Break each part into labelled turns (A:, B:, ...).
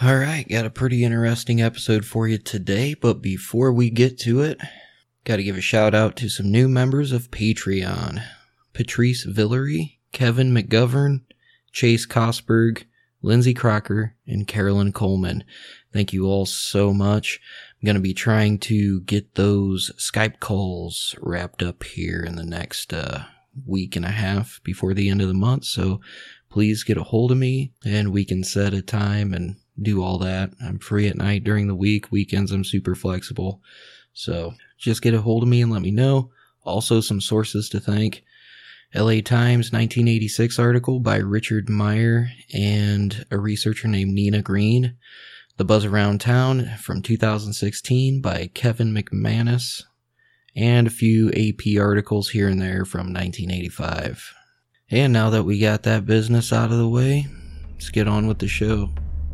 A: All right, got a pretty interesting episode for you today, but before we get to it, got to give a shout out to some new members of Patreon Patrice Villery, Kevin McGovern, Chase Kosberg, Lindsay Crocker, and Carolyn Coleman. Thank you all so much. I'm going to be trying to get those Skype calls wrapped up here in the next uh, week and a half before the end of the month. So please get a hold of me and we can set a time and do all that. I'm free at night during the week. Weekends, I'm super flexible. So just get a hold of me and let me know. Also, some sources to thank. LA Times 1986 article by Richard Meyer and a researcher named Nina Green. The Buzz Around Town from 2016 by Kevin McManus. And a few AP articles here and there from 1985. And now that we got that business out of the way, let's get on with the show.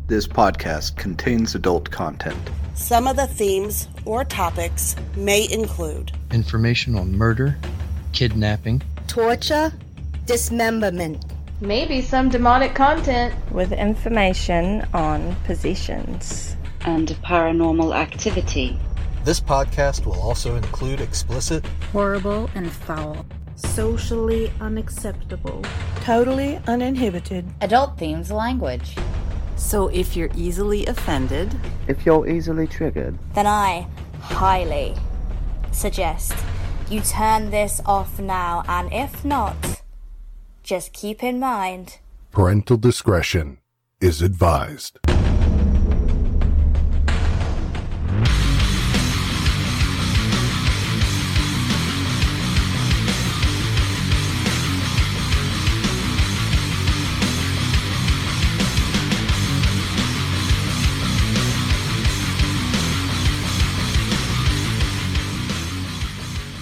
B: This podcast contains adult content.
C: Some of the themes or topics may include
D: information on murder, kidnapping,
E: torture, dismemberment,
F: maybe some demonic content,
G: with information on possessions,
H: and paranormal activity.
I: This podcast will also include explicit,
J: horrible, and foul,
K: socially unacceptable,
L: totally uninhibited,
M: adult themes language.
N: So if you're easily offended,
O: if you're easily triggered,
P: then I highly suggest you turn this off now, and if not, just keep in mind
Q: parental discretion is advised.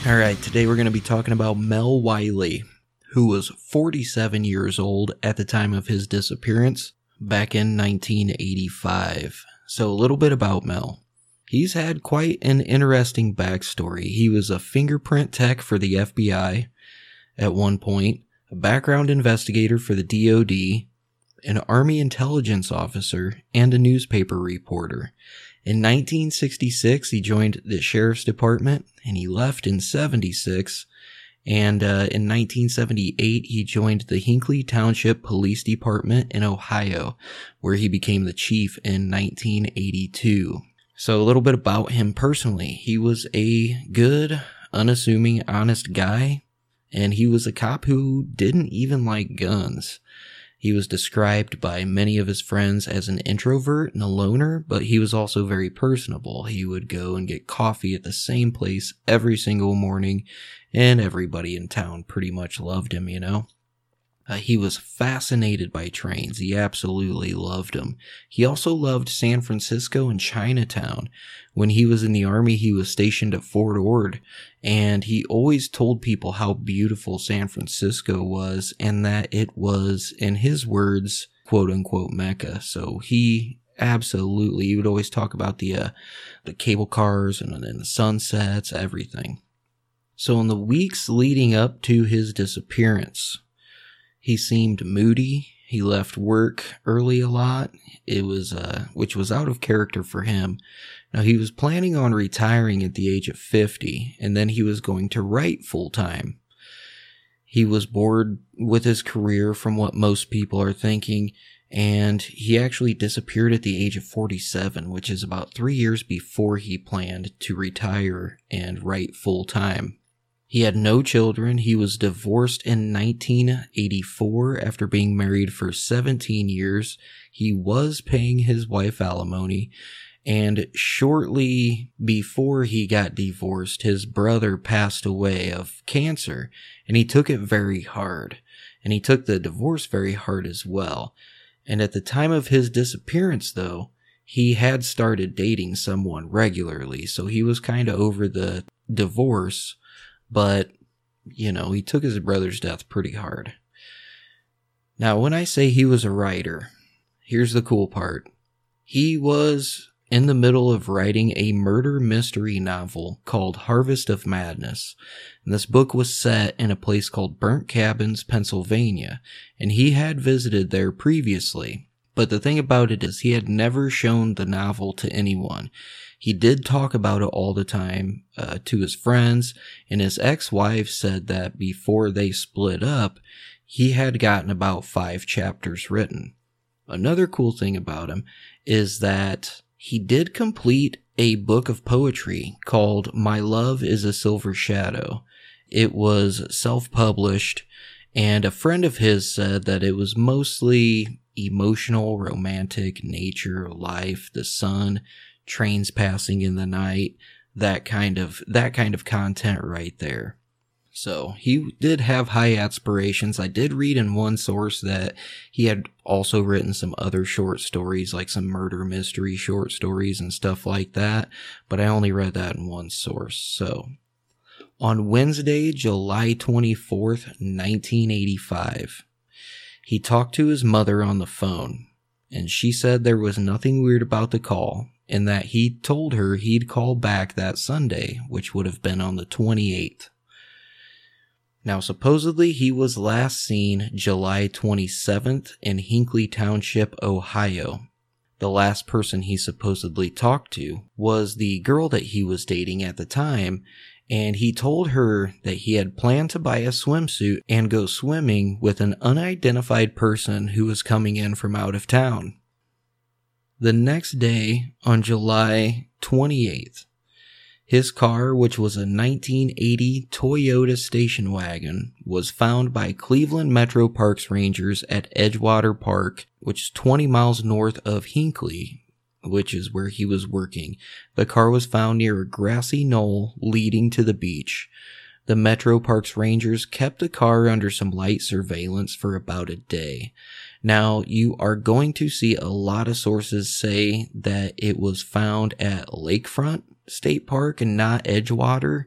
A: All right, today we're going to be talking about Mel Wiley, who was 47 years old at the time of his disappearance back in 1985. So, a little bit about Mel. He's had quite an interesting backstory. He was a fingerprint tech for the FBI at one point, a background investigator for the DoD, an Army intelligence officer, and a newspaper reporter. In 1966, he joined the sheriff's department and he left in 76. And uh, in 1978, he joined the Hinckley Township Police Department in Ohio, where he became the chief in 1982. So, a little bit about him personally. He was a good, unassuming, honest guy, and he was a cop who didn't even like guns. He was described by many of his friends as an introvert and a loner, but he was also very personable. He would go and get coffee at the same place every single morning, and everybody in town pretty much loved him, you know? Uh, he was fascinated by trains. He absolutely loved them. He also loved San Francisco and Chinatown. When he was in the army, he was stationed at Fort Ord, and he always told people how beautiful San Francisco was and that it was, in his words, quote unquote Mecca. So he absolutely, he would always talk about the, uh, the cable cars and, and the sunsets, everything. So in the weeks leading up to his disappearance, he seemed moody. He left work early a lot. It was, uh, which was out of character for him. Now he was planning on retiring at the age of 50 and then he was going to write full time. He was bored with his career from what most people are thinking and he actually disappeared at the age of 47, which is about three years before he planned to retire and write full time. He had no children. He was divorced in 1984 after being married for 17 years. He was paying his wife alimony. And shortly before he got divorced, his brother passed away of cancer and he took it very hard. And he took the divorce very hard as well. And at the time of his disappearance, though, he had started dating someone regularly. So he was kind of over the divorce but, you know, he took his brother's death pretty hard. Now, when I say he was a writer, here's the cool part. He was in the middle of writing a murder mystery novel called Harvest of Madness. And this book was set in a place called Burnt Cabins, Pennsylvania, and he had visited there previously. But the thing about it is, he had never shown the novel to anyone. He did talk about it all the time uh, to his friends, and his ex wife said that before they split up, he had gotten about five chapters written. Another cool thing about him is that he did complete a book of poetry called My Love is a Silver Shadow. It was self published, and a friend of his said that it was mostly emotional, romantic, nature, life, the sun, trains passing in the night, that kind of that kind of content right there. So he did have high aspirations. I did read in one source that he had also written some other short stories, like some murder mystery short stories and stuff like that, but I only read that in one source. So on Wednesday, July 24th, 1985, he talked to his mother on the phone, and she said there was nothing weird about the call, and that he told her he'd call back that Sunday, which would have been on the 28th. Now, supposedly, he was last seen July 27th in Hinckley Township, Ohio. The last person he supposedly talked to was the girl that he was dating at the time, and he told her that he had planned to buy a swimsuit and go swimming with an unidentified person who was coming in from out of town. The next day, on July 28th, his car, which was a 1980 Toyota station wagon, was found by Cleveland Metro Parks Rangers at Edgewater Park, which is 20 miles north of Hinckley, which is where he was working. The car was found near a grassy knoll leading to the beach. The Metro Parks Rangers kept the car under some light surveillance for about a day. Now, you are going to see a lot of sources say that it was found at Lakefront State Park and not Edgewater.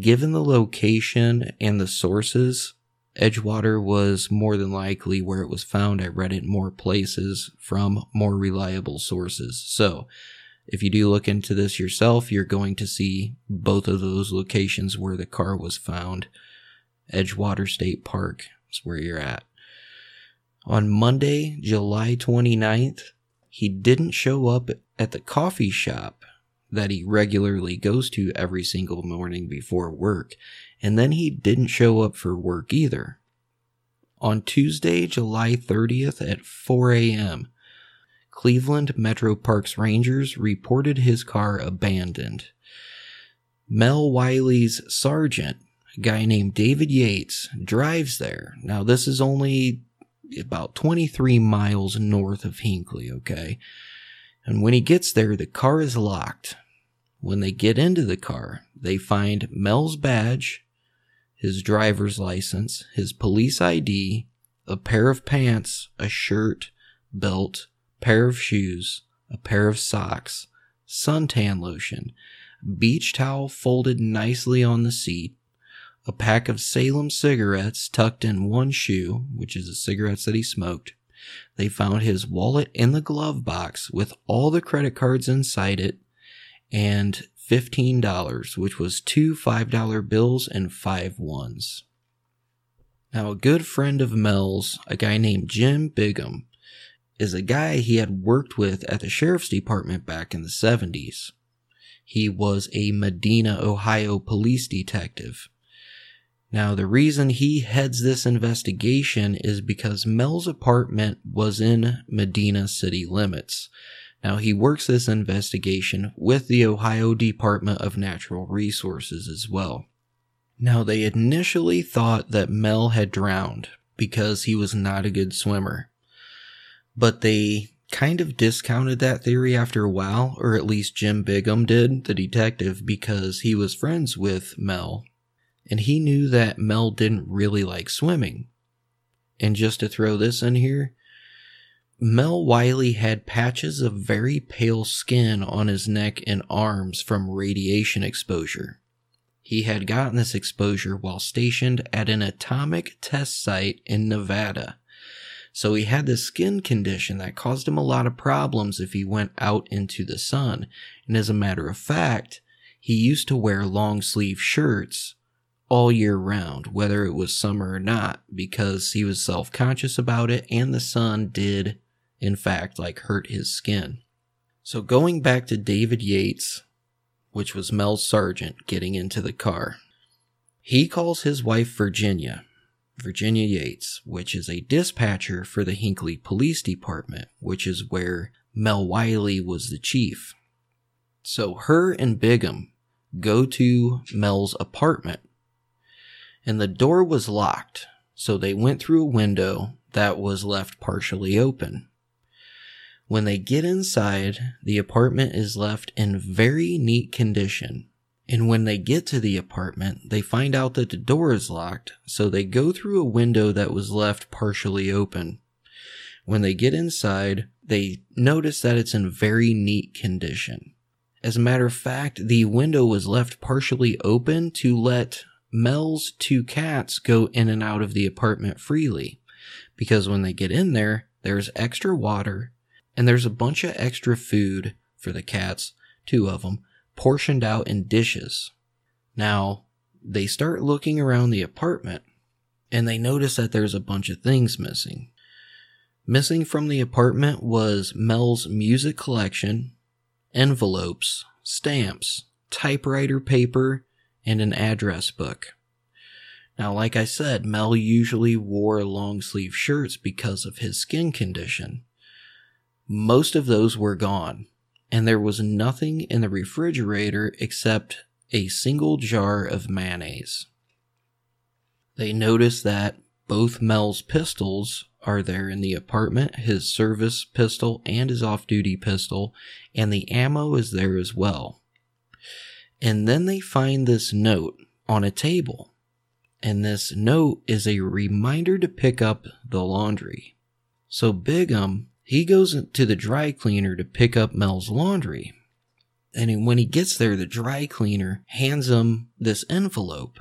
A: Given the location and the sources, Edgewater was more than likely where it was found. I read it more places from more reliable sources. So, if you do look into this yourself, you're going to see both of those locations where the car was found. Edgewater State Park is where you're at. On Monday, July 29th, he didn't show up at the coffee shop that he regularly goes to every single morning before work, and then he didn't show up for work either. On Tuesday, July 30th at 4 a.m., Cleveland Metro Parks Rangers reported his car abandoned. Mel Wiley's sergeant, a guy named David Yates, drives there. Now, this is only about 23 miles north of Hinckley, okay? And when he gets there, the car is locked. When they get into the car, they find Mel's badge, his driver's license, his police ID, a pair of pants, a shirt, belt, pair of shoes, a pair of socks, suntan lotion, beach towel folded nicely on the seat, a pack of Salem cigarettes tucked in one shoe, which is the cigarettes that he smoked. They found his wallet in the glove box with all the credit cards inside it and $15, which was two $5 bills and five ones. Now, a good friend of Mel's, a guy named Jim Bigham, is a guy he had worked with at the sheriff's department back in the 70s. He was a Medina, Ohio police detective. Now, the reason he heads this investigation is because Mel's apartment was in Medina city limits. Now, he works this investigation with the Ohio Department of Natural Resources as well. Now, they initially thought that Mel had drowned because he was not a good swimmer. But they kind of discounted that theory after a while, or at least Jim Bigham did, the detective, because he was friends with Mel and he knew that Mel didn't really like swimming. And just to throw this in here, Mel Wiley had patches of very pale skin on his neck and arms from radiation exposure. He had gotten this exposure while stationed at an atomic test site in Nevada. So he had this skin condition that caused him a lot of problems if he went out into the sun. And as a matter of fact, he used to wear long sleeve shirts all year round, whether it was summer or not, because he was self conscious about it and the sun did in fact, like hurt his skin. So going back to David Yates, which was Mel's sergeant getting into the car, he calls his wife Virginia, Virginia Yates, which is a dispatcher for the Hinckley Police Department, which is where Mel Wiley was the chief. So her and Bigham go to Mel's apartment, and the door was locked, so they went through a window that was left partially open. When they get inside, the apartment is left in very neat condition. And when they get to the apartment, they find out that the door is locked, so they go through a window that was left partially open. When they get inside, they notice that it's in very neat condition. As a matter of fact, the window was left partially open to let Mel's two cats go in and out of the apartment freely. Because when they get in there, there's extra water and there's a bunch of extra food for the cats, two of them, portioned out in dishes. Now, they start looking around the apartment and they notice that there's a bunch of things missing. Missing from the apartment was Mel's music collection, envelopes, stamps, typewriter paper, and an address book. Now, like I said, Mel usually wore long sleeve shirts because of his skin condition. Most of those were gone, and there was nothing in the refrigerator except a single jar of mayonnaise. They noticed that both Mel's pistols are there in the apartment his service pistol and his off duty pistol, and the ammo is there as well. And then they find this note on a table, and this note is a reminder to pick up the laundry. So Bigham he goes to the dry cleaner to pick up Mel's laundry. And when he gets there, the dry cleaner hands him this envelope.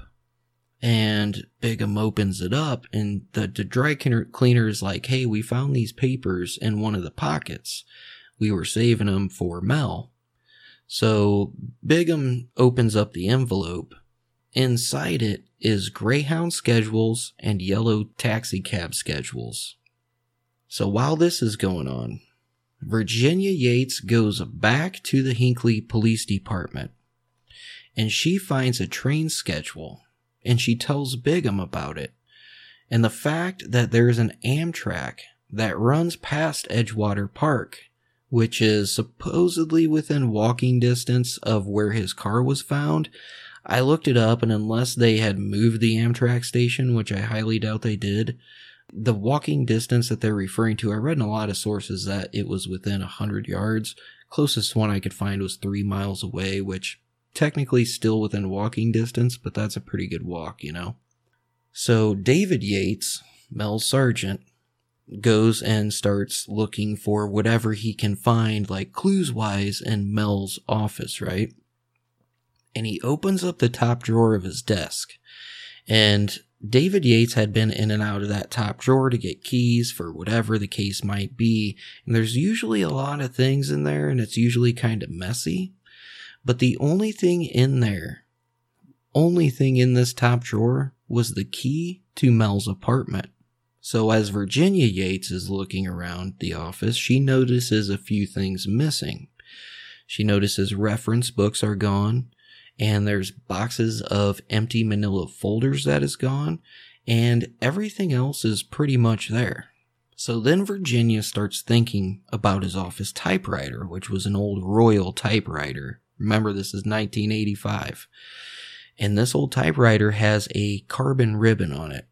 A: And Bigham opens it up, and the, the dry cleaner is like, Hey, we found these papers in one of the pockets. We were saving them for Mel. So Bigham opens up the envelope. Inside it is Greyhound schedules and yellow taxi cab schedules. So while this is going on, Virginia Yates goes back to the Hinckley Police Department and she finds a train schedule and she tells Bigham about it. And the fact that there's an Amtrak that runs past Edgewater Park, which is supposedly within walking distance of where his car was found. I looked it up and unless they had moved the Amtrak station, which I highly doubt they did, the walking distance that they're referring to, I read in a lot of sources that it was within 100 yards. Closest one I could find was three miles away, which technically still within walking distance, but that's a pretty good walk, you know? So David Yates, Mel's sergeant, goes and starts looking for whatever he can find, like clues wise, in Mel's office, right? And he opens up the top drawer of his desk. And David Yates had been in and out of that top drawer to get keys for whatever the case might be. And there's usually a lot of things in there and it's usually kind of messy. But the only thing in there, only thing in this top drawer was the key to Mel's apartment. So as Virginia Yates is looking around the office, she notices a few things missing. She notices reference books are gone and there's boxes of empty manila folders that is gone, and everything else is pretty much there. So then Virginia starts thinking about his office typewriter, which was an old Royal typewriter. Remember, this is 1985. And this old typewriter has a carbon ribbon on it.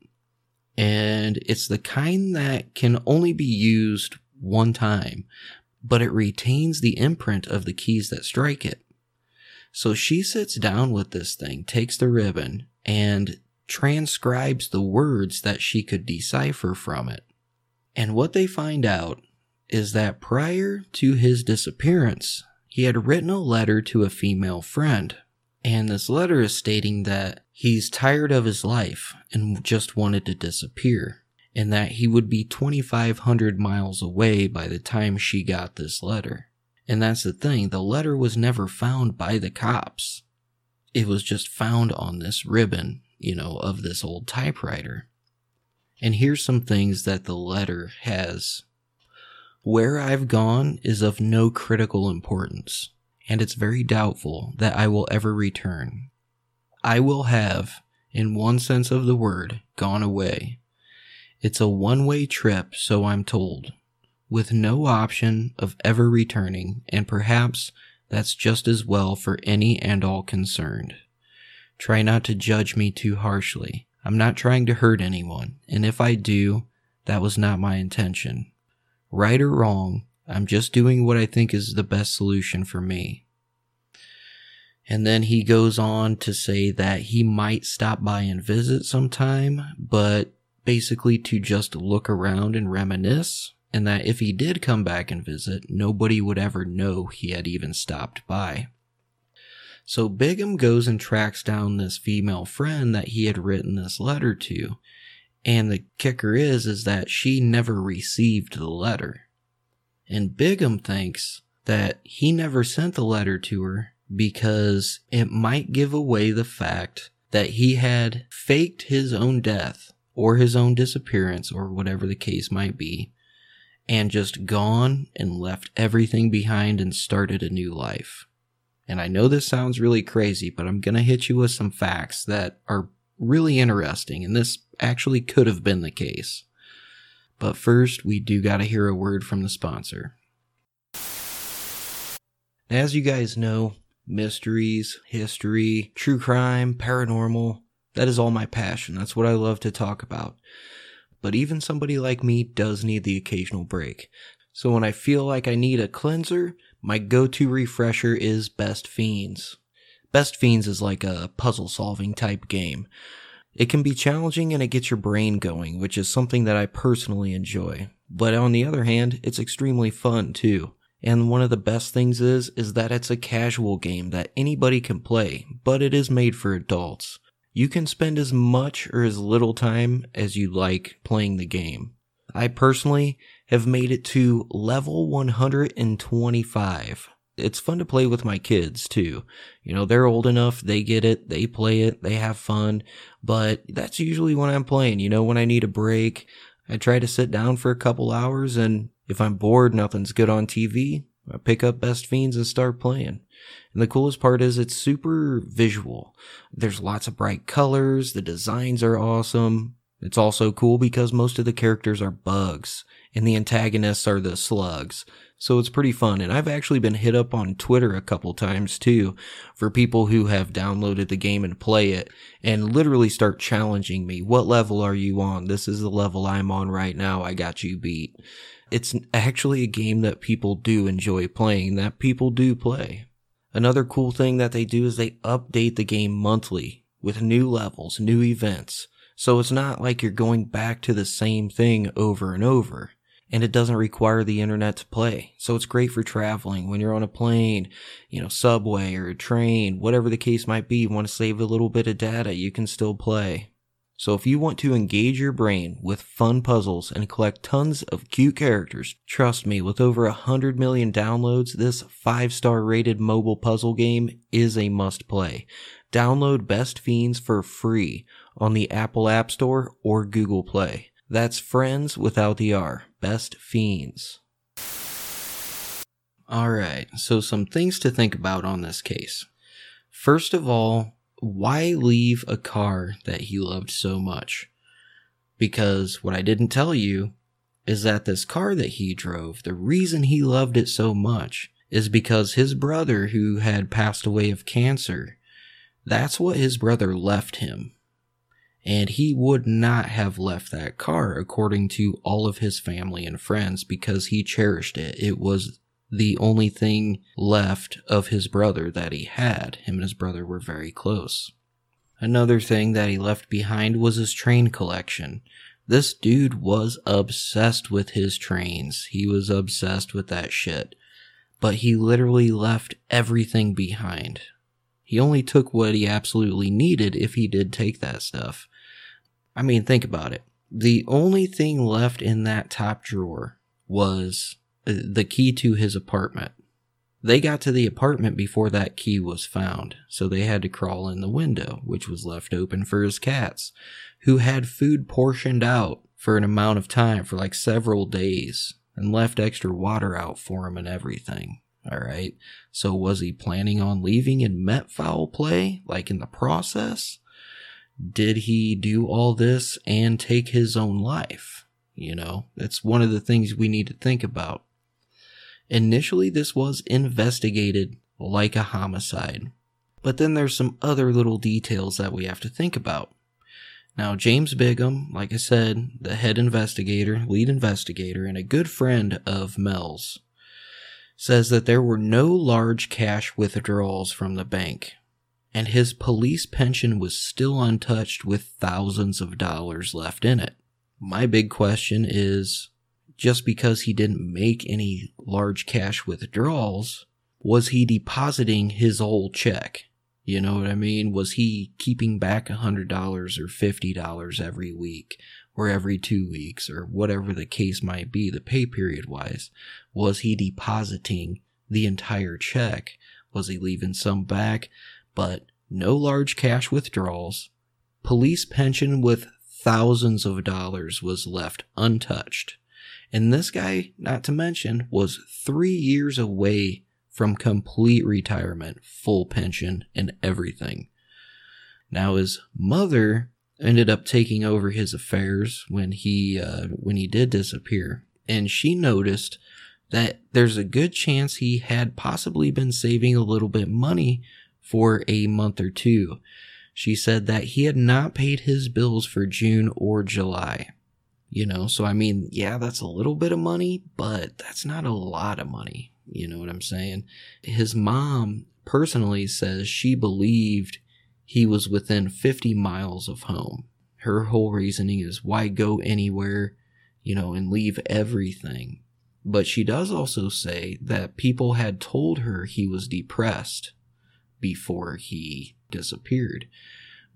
A: And it's the kind that can only be used one time, but it retains the imprint of the keys that strike it. So she sits down with this thing, takes the ribbon, and transcribes the words that she could decipher from it. And what they find out is that prior to his disappearance, he had written a letter to a female friend. And this letter is stating that he's tired of his life and just wanted to disappear, and that he would be 2,500 miles away by the time she got this letter. And that's the thing, the letter was never found by the cops. It was just found on this ribbon, you know, of this old typewriter. And here's some things that the letter has Where I've gone is of no critical importance, and it's very doubtful that I will ever return. I will have, in one sense of the word, gone away. It's a one way trip, so I'm told, with no option of ever returning, and perhaps that's just as well for any and all concerned. Try not to judge me too harshly. I'm not trying to hurt anyone, and if I do, that was not my intention. Right or wrong, I'm just doing what I think is the best solution for me. And then he goes on to say that he might stop by and visit sometime, but basically to just look around and reminisce, and that if he did come back and visit, nobody would ever know he had even stopped by. So Bigham goes and tracks down this female friend that he had written this letter to, and the kicker is, is that she never received the letter. And Bigham thinks that he never sent the letter to her because it might give away the fact that he had faked his own death or his own disappearance or whatever the case might be and just gone and left everything behind and started a new life. And I know this sounds really crazy, but I'm going to hit you with some facts that are really interesting, and this actually could have been the case. But first, we do got to hear a word from the sponsor. As you guys know, mysteries, history, true crime, paranormal, that is all my passion. That's what I love to talk about. But even somebody like me does need the occasional break. So when I feel like I need a cleanser, my go to refresher is Best Fiends. Best Fiends is like a puzzle solving type game. It can be challenging and it gets your brain going, which is something that I personally enjoy. But on the other hand, it's extremely fun too. And one of the best things is, is that it's a casual game that anybody can play, but it is made for adults. You can spend as much or as little time as you like playing the game. I personally have made it to level 125 it's fun to play with my kids too. You know, they're old enough, they get it, they play it, they have fun, but that's usually when I'm playing. You know, when I need a break, I try to sit down for a couple hours and if I'm bored, nothing's good on TV, I pick up Best Fiends and start playing. And the coolest part is it's super visual. There's lots of bright colors, the designs are awesome. It's also cool because most of the characters are bugs and the antagonists are the slugs. So it's pretty fun. And I've actually been hit up on Twitter a couple times too for people who have downloaded the game and play it and literally start challenging me. What level are you on? This is the level I'm on right now. I got you beat. It's actually a game that people do enjoy playing, that people do play. Another cool thing that they do is they update the game monthly with new levels, new events. So it's not like you're going back to the same thing over and over and it doesn't require the internet to play. So it's great for traveling when you're on a plane, you know, subway or a train, whatever the case might be. You want to save a little bit of data, you can still play. So if you want to engage your brain with fun puzzles and collect tons of cute characters, trust me, with over a hundred million downloads, this five star rated mobile puzzle game is a must play. Download Best Fiends for free on the Apple App Store or Google Play. That's friends without the R. Best fiends. Alright, so some things to think about on this case. First of all, why leave a car that he loved so much? Because what I didn't tell you is that this car that he drove, the reason he loved it so much is because his brother, who had passed away of cancer, that's what his brother left him and he would not have left that car according to all of his family and friends because he cherished it. It was the only thing left of his brother that he had. Him and his brother were very close. Another thing that he left behind was his train collection. This dude was obsessed with his trains. He was obsessed with that shit. But he literally left everything behind. He only took what he absolutely needed if he did take that stuff. I mean, think about it. The only thing left in that top drawer was the key to his apartment. They got to the apartment before that key was found, so they had to crawl in the window, which was left open for his cats, who had food portioned out for an amount of time for like several days. and left extra water out for him and everything. All right. So was he planning on leaving and met foul play, like in the process? Did he do all this and take his own life? You know, that's one of the things we need to think about. Initially, this was investigated like a homicide. But then there's some other little details that we have to think about. Now, James Bigham, like I said, the head investigator, lead investigator, and a good friend of Mel's, says that there were no large cash withdrawals from the bank, and his police pension was still untouched with thousands of dollars left in it. My big question is just because he didn't make any large cash withdrawals, was he depositing his whole check? You know what I mean? Was he keeping back $100 or $50 every week or every two weeks or whatever the case might be, the pay period wise? Was he depositing the entire check? Was he leaving some back? But no large cash withdrawals. Police pension with thousands of dollars was left untouched. And this guy, not to mention, was three years away from complete retirement, full pension, and everything. Now his mother ended up taking over his affairs when he uh, when he did disappear, and she noticed that there's a good chance he had possibly been saving a little bit money for a month or two. She said that he had not paid his bills for June or July. You know, so I mean, yeah, that's a little bit of money, but that's not a lot of money. You know what I'm saying? His mom personally says she believed he was within 50 miles of home. Her whole reasoning is why go anywhere, you know, and leave everything. But she does also say that people had told her he was depressed before he disappeared.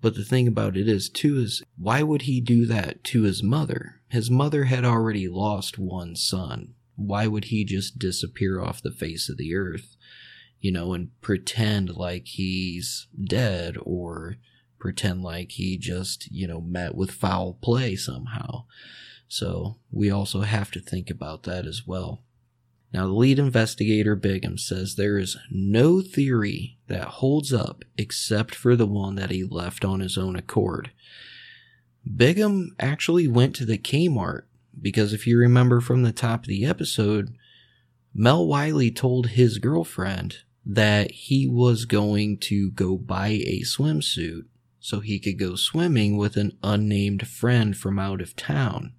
A: But the thing about it is, too, is why would he do that to his mother? His mother had already lost one son why would he just disappear off the face of the earth, you know, and pretend like he's dead or pretend like he just, you know, met with foul play somehow. So we also have to think about that as well. Now, the lead investigator, Bigham, says there is no theory that holds up except for the one that he left on his own accord. Bigham actually went to the Kmart because if you remember from the top of the episode, Mel Wiley told his girlfriend that he was going to go buy a swimsuit so he could go swimming with an unnamed friend from out of town.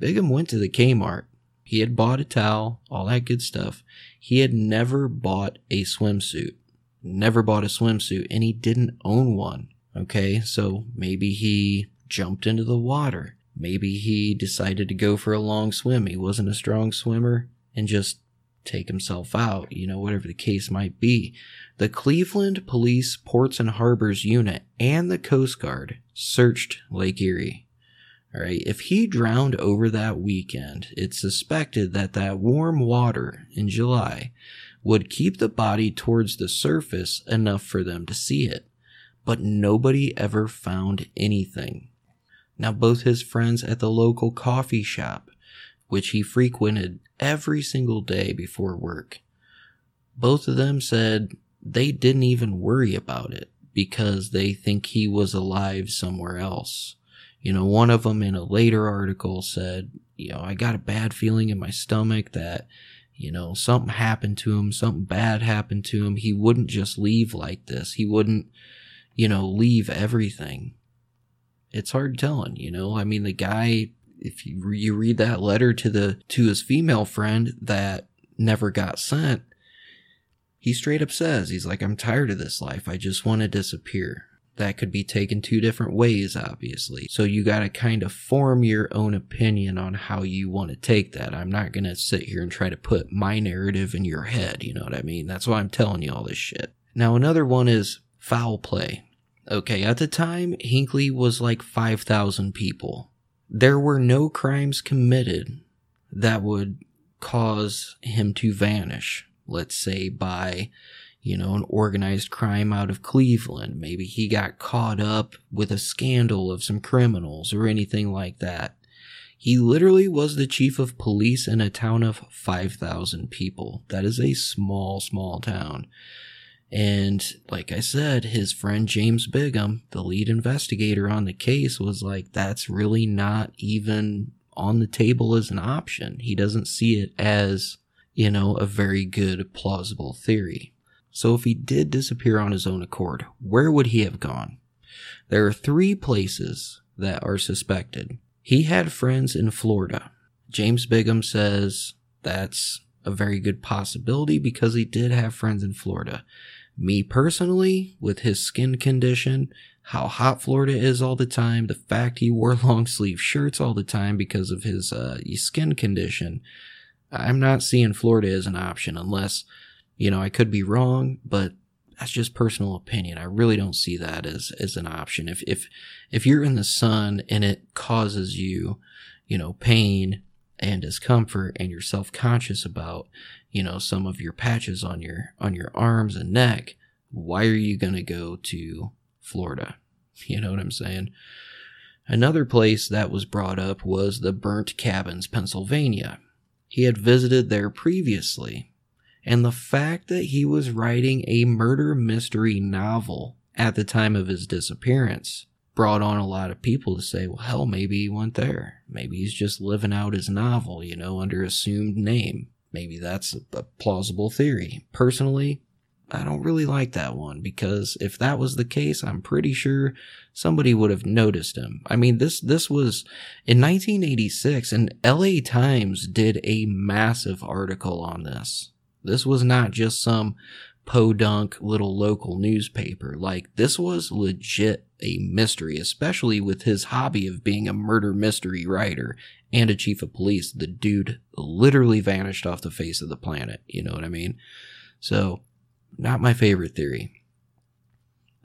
A: Bigham went to the Kmart. He had bought a towel, all that good stuff. He had never bought a swimsuit. Never bought a swimsuit, and he didn't own one. Okay, so maybe he jumped into the water. Maybe he decided to go for a long swim. He wasn't a strong swimmer and just take himself out, you know, whatever the case might be. The Cleveland Police Ports and Harbors Unit and the Coast Guard searched Lake Erie. All right, if he drowned over that weekend, it's suspected that that warm water in July would keep the body towards the surface enough for them to see it. But nobody ever found anything. Now, both his friends at the local coffee shop, which he frequented every single day before work, both of them said they didn't even worry about it because they think he was alive somewhere else. You know, one of them in a later article said, you know, I got a bad feeling in my stomach that, you know, something happened to him, something bad happened to him. He wouldn't just leave like this. He wouldn't, you know, leave everything it's hard telling, you know. I mean, the guy, if you you read that letter to the to his female friend that never got sent, he straight up says he's like, "I'm tired of this life. I just want to disappear." That could be taken two different ways, obviously. So you got to kind of form your own opinion on how you want to take that. I'm not going to sit here and try to put my narrative in your head. You know what I mean? That's why I'm telling you all this shit. Now, another one is foul play. Okay, at the time, Hinckley was like 5,000 people. There were no crimes committed that would cause him to vanish. Let's say by, you know, an organized crime out of Cleveland. Maybe he got caught up with a scandal of some criminals or anything like that. He literally was the chief of police in a town of 5,000 people. That is a small, small town. And like I said, his friend James Bigham, the lead investigator on the case, was like, that's really not even on the table as an option. He doesn't see it as, you know, a very good, plausible theory. So if he did disappear on his own accord, where would he have gone? There are three places that are suspected. He had friends in Florida. James Bigham says that's a very good possibility because he did have friends in Florida. Me personally, with his skin condition, how hot Florida is all the time, the fact he wore long sleeve shirts all the time because of his uh, skin condition, I'm not seeing Florida as an option unless, you know, I could be wrong, but that's just personal opinion. I really don't see that as as an option. If if if you're in the sun and it causes you, you know, pain and discomfort and you're self-conscious about you know, some of your patches on your on your arms and neck, why are you going to go to Florida? You know what I'm saying? Another place that was brought up was the Burnt Cabins, Pennsylvania. He had visited there previously, and the fact that he was writing a murder mystery novel at the time of his disappearance brought on a lot of people to say, well, hell, maybe he went there. Maybe he's just living out his novel, you know, under assumed name. Maybe that's a plausible theory. Personally, I don't really like that one because if that was the case, I'm pretty sure somebody would have noticed him. I mean, this, this was in 1986 and LA Times did a massive article on this. This was not just some podunk little local newspaper. Like, this was legit a mystery, especially with his hobby of being a murder mystery writer and a chief of police. The dude literally vanished off the face of the planet. You know what I mean? So, not my favorite theory.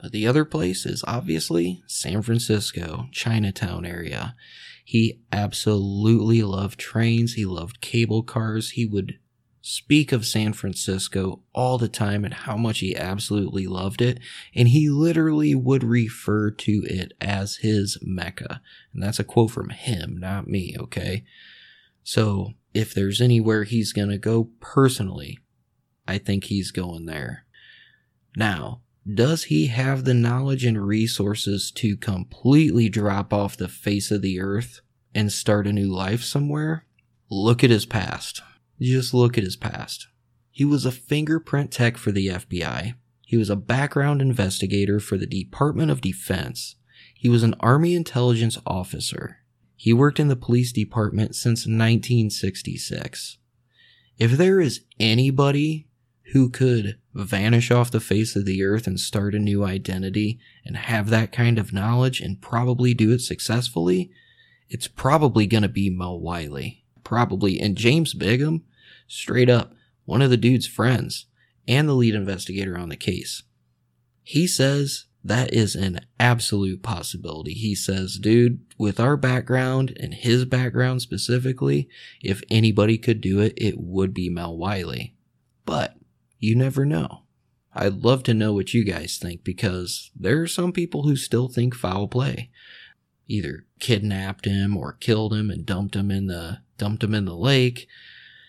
A: But the other place is obviously San Francisco, Chinatown area. He absolutely loved trains. He loved cable cars. He would speak of San Francisco all the time and how much he absolutely loved it. And he literally would refer to it as his Mecca. And that's a quote from him, not me, okay? So if there's anywhere he's going to go personally, I think he's going there. Now, does he have the knowledge and resources to completely drop off the face of the earth and start a new life somewhere? Look at his past. Just look at his past. He was a fingerprint tech for the FBI. He was a background investigator for the Department of Defense. He was an Army intelligence officer. He worked in the police department since 1966. If there is anybody who could vanish off the face of the earth and start a new identity and have that kind of knowledge and probably do it successfully, it's probably going to be Mel Wiley. Probably. And James Bigham, straight up, one of the dude's friends and the lead investigator on the case. He says that is an absolute possibility. He says, dude, with our background and his background specifically, if anybody could do it, it would be Mel Wiley. But you never know. I'd love to know what you guys think because there are some people who still think foul play. Either kidnapped him or killed him and dumped him in the dumped him in the lake.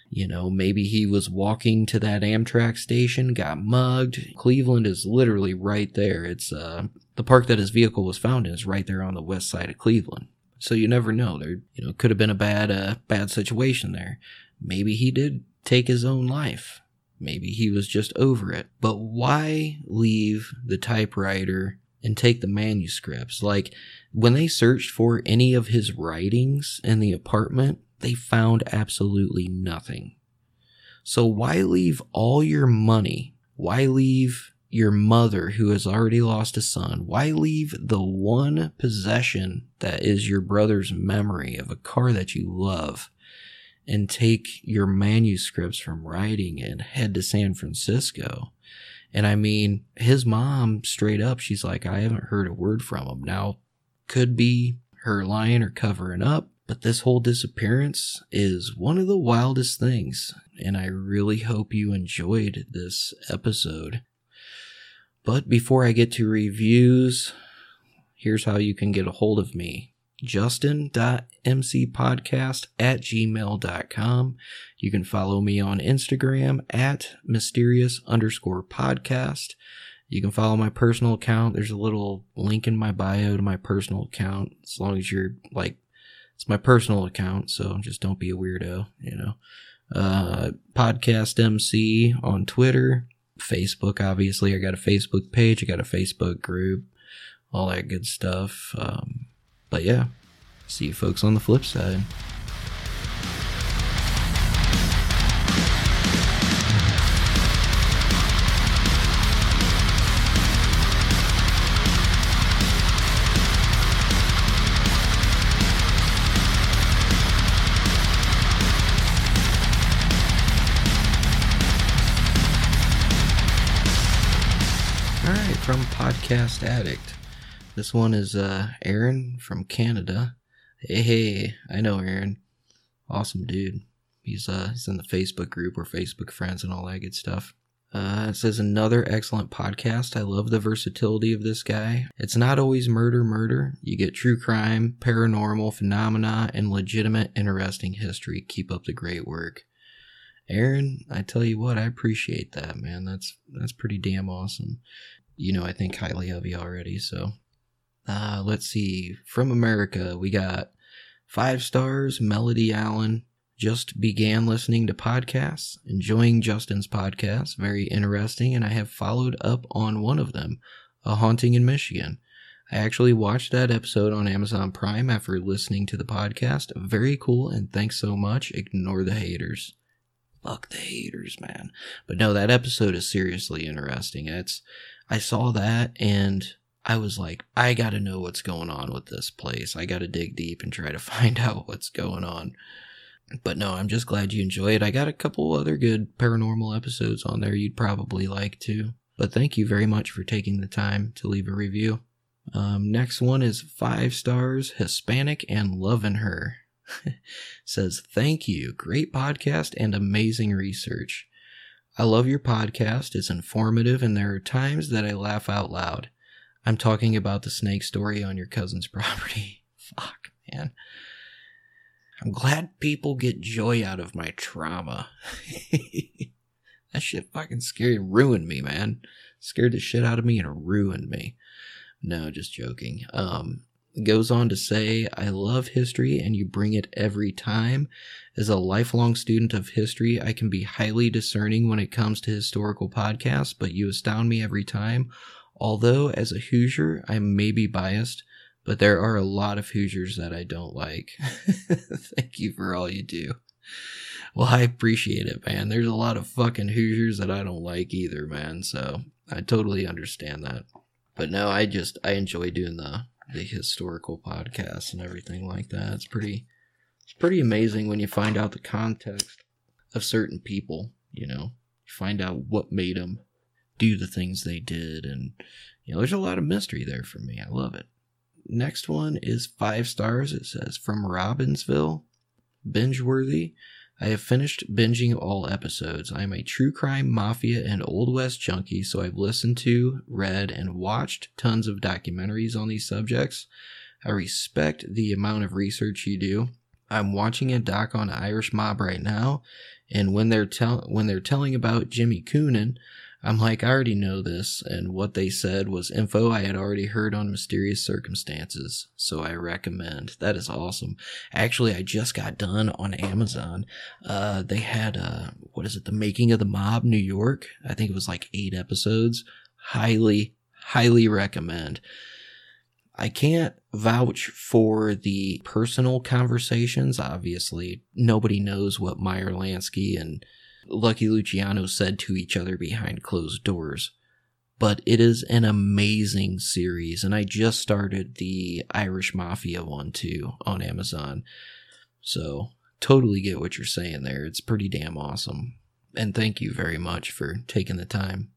A: You know, maybe he was walking to that Amtrak station, got mugged. Cleveland is literally right there. It's uh, the park that his vehicle was found in is right there on the west side of Cleveland. So you never know. There, you know, could have been a bad, uh, bad situation there. Maybe he did take his own life. Maybe he was just over it. But why leave the typewriter and take the manuscripts? Like when they searched for any of his writings in the apartment, they found absolutely nothing. So why leave all your money? Why leave your mother who has already lost a son? Why leave the one possession that is your brother's memory of a car that you love and take your manuscripts from writing and head to San Francisco? And I mean, his mom straight up, she's like, I haven't heard a word from him. Now, could be her lying or covering up but this whole disappearance is one of the wildest things, and I really hope you enjoyed this episode. But before I get to reviews, here's how you can get a hold of me. justin.mcpodcast at gmail.com. You can follow me on Instagram at mysterious underscore podcast. You can follow my personal account. There's a little link in my bio to my personal account. As long as you're like, it's my personal account, so just don't be a weirdo, you know. Uh, podcast MC on Twitter, Facebook, obviously. I got a Facebook page, I got a Facebook group, all that good stuff. Um, but yeah, see you folks on the flip side. Podcast Addict. This one is uh, Aaron from Canada. Hey, hey, I know Aaron. Awesome dude. He's uh he's in the Facebook group. We're Facebook friends and all that good stuff. Uh, it says another excellent podcast. I love the versatility of this guy. It's not always murder, murder. You get true crime, paranormal phenomena, and legitimate, interesting history. Keep up the great work. Aaron, I tell you what, I appreciate that, man. That's that's pretty damn awesome. You know, I think highly of you already. So, uh, let's see. From America, we got five stars. Melody Allen just began listening to podcasts, enjoying Justin's podcast, very interesting, and I have followed up on one of them, A Haunting in Michigan. I actually watched that episode on Amazon Prime after listening to the podcast. Very cool, and thanks so much. Ignore the haters fuck the haters, man. But no, that episode is seriously interesting. It's, I saw that and I was like, I gotta know what's going on with this place. I gotta dig deep and try to find out what's going on. But no, I'm just glad you enjoy it. I got a couple other good paranormal episodes on there you'd probably like to. But thank you very much for taking the time to leave a review. Um, next one is five stars, Hispanic and loving her. says, Thank you. Great podcast and amazing research. I love your podcast. It's informative, and there are times that I laugh out loud. I'm talking about the snake story on your cousin's property. Fuck, man. I'm glad people get joy out of my trauma. that shit fucking scared, ruined me, man. Scared the shit out of me and ruined me. No, just joking. Um, goes on to say, I love history and you bring it every time. As a lifelong student of history, I can be highly discerning when it comes to historical podcasts, but you astound me every time. Although, as a Hoosier, I may be biased, but there are a lot of Hoosiers that I don't like. Thank you for all you do. Well, I appreciate it, man. There's a lot of fucking Hoosiers that I don't like either, man. So I totally understand that. But no, I just, I enjoy doing the the historical podcasts and everything like that. It's pretty it's pretty amazing when you find out the context of certain people, you know. You find out what made them do the things they did and you know, there's a lot of mystery there for me. I love it. Next one is 5 stars. It says from Robbinsville, binge worthy. I have finished binging all episodes. I am a true crime, mafia, and Old West junkie, so I've listened to, read, and watched tons of documentaries on these subjects. I respect the amount of research you do. I'm watching a doc on Irish mob right now, and when they're tell when they're telling about Jimmy Coonan, I'm like, I already know this, and what they said was info I had already heard on mysterious circumstances, so I recommend. That is awesome. Actually, I just got done on Amazon. Uh, they had, uh, what is it, The Making of the Mob New York? I think it was like eight episodes. Highly, highly recommend. I can't vouch for the personal conversations. Obviously, nobody knows what Meyer Lansky and Lucky Luciano said to each other behind closed doors. But it is an amazing series, and I just started the Irish Mafia one too on Amazon. So, totally get what you're saying there. It's pretty damn awesome. And thank you very much for taking the time.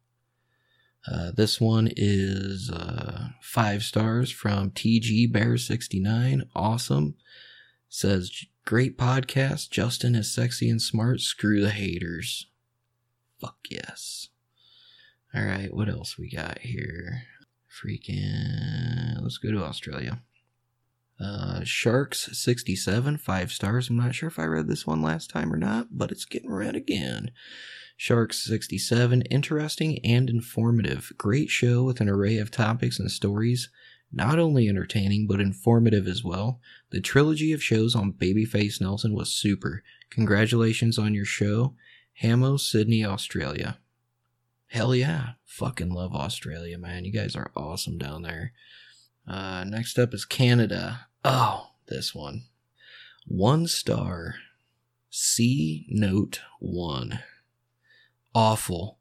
A: Uh, this one is uh, five stars from TG Bear 69. Awesome. Says Great podcast. Justin is sexy and smart. Screw the haters. Fuck yes. All right, what else we got here? Freaking. Let's go to Australia. Uh, Sharks 67, five stars. I'm not sure if I read this one last time or not, but it's getting read again. Sharks 67, interesting and informative. Great show with an array of topics and stories. Not only entertaining, but informative as well. The trilogy of shows on Babyface Nelson was super. Congratulations on your show. Hamo, Sydney, Australia. Hell yeah. Fucking love Australia, man. You guys are awesome down there. Uh, next up is Canada. Oh, this one. One star. C note one. Awful.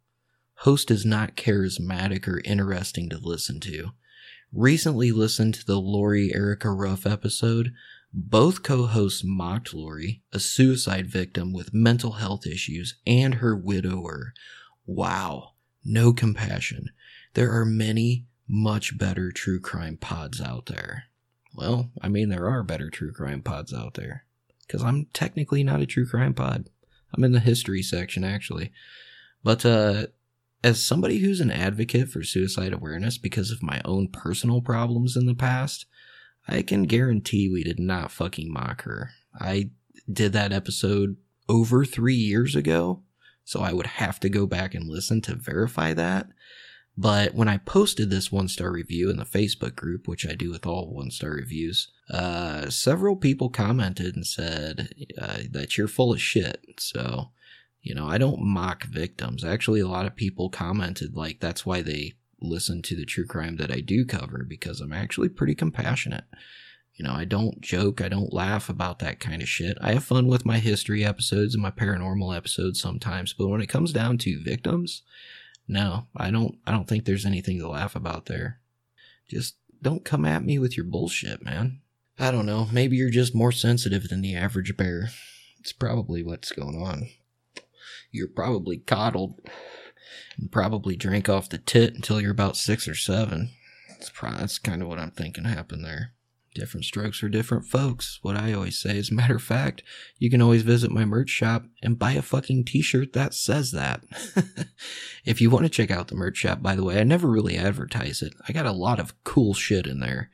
A: Host is not charismatic or interesting to listen to. Recently listened to the Lori Erica Ruff episode. Both co hosts mocked Lori, a suicide victim with mental health issues, and her widower. Wow. No compassion. There are many, much better true crime pods out there. Well, I mean, there are better true crime pods out there. Because I'm technically not a true crime pod. I'm in the history section, actually. But, uh, as somebody who's an advocate for suicide awareness because of my own personal problems in the past, I can guarantee we did not fucking mock her. I did that episode over three years ago, so I would have to go back and listen to verify that. But when I posted this one star review in the Facebook group, which I do with all one star reviews, uh, several people commented and said uh, that you're full of shit. So, you know, I don't mock victims. Actually, a lot of people commented like that's why they listen to the true crime that I do cover because I'm actually pretty compassionate. You know, I don't joke, I don't laugh about that kind of shit. I have fun with my history episodes and my paranormal episodes sometimes, but when it comes down to victims, no, I don't I don't think there's anything to laugh about there. Just don't come at me with your bullshit, man. I don't know, maybe you're just more sensitive than the average bear. It's probably what's going on. You're probably coddled and probably drank off the tit until you're about six or seven. That's, probably, that's kind of what I'm thinking happened there. Different strokes for different folks. What I always say. As a matter of fact, you can always visit my merch shop and buy a fucking t-shirt that says that. if you want to check out the merch shop, by the way, I never really advertise it. I got a lot of cool shit in there,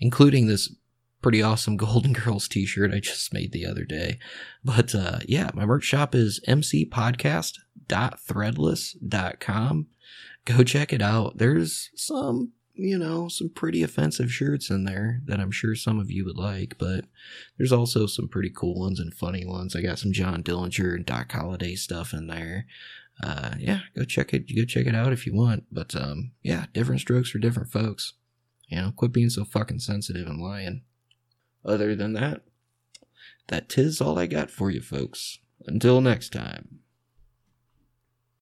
A: including this pretty awesome Golden Girls t-shirt I just made the other day. But uh, yeah, my merch shop is mcpodcast.threadless.com. Go check it out. There's some, you know, some pretty offensive shirts in there that I'm sure some of you would like, but there's also some pretty cool ones and funny ones. I got some John Dillinger and Doc Holliday stuff in there. Uh, yeah, go check it. Go check it out if you want. But um, yeah, different strokes for different folks. You know, quit being so fucking sensitive and lying. Other than that, that tis all I got for you folks. Until next time.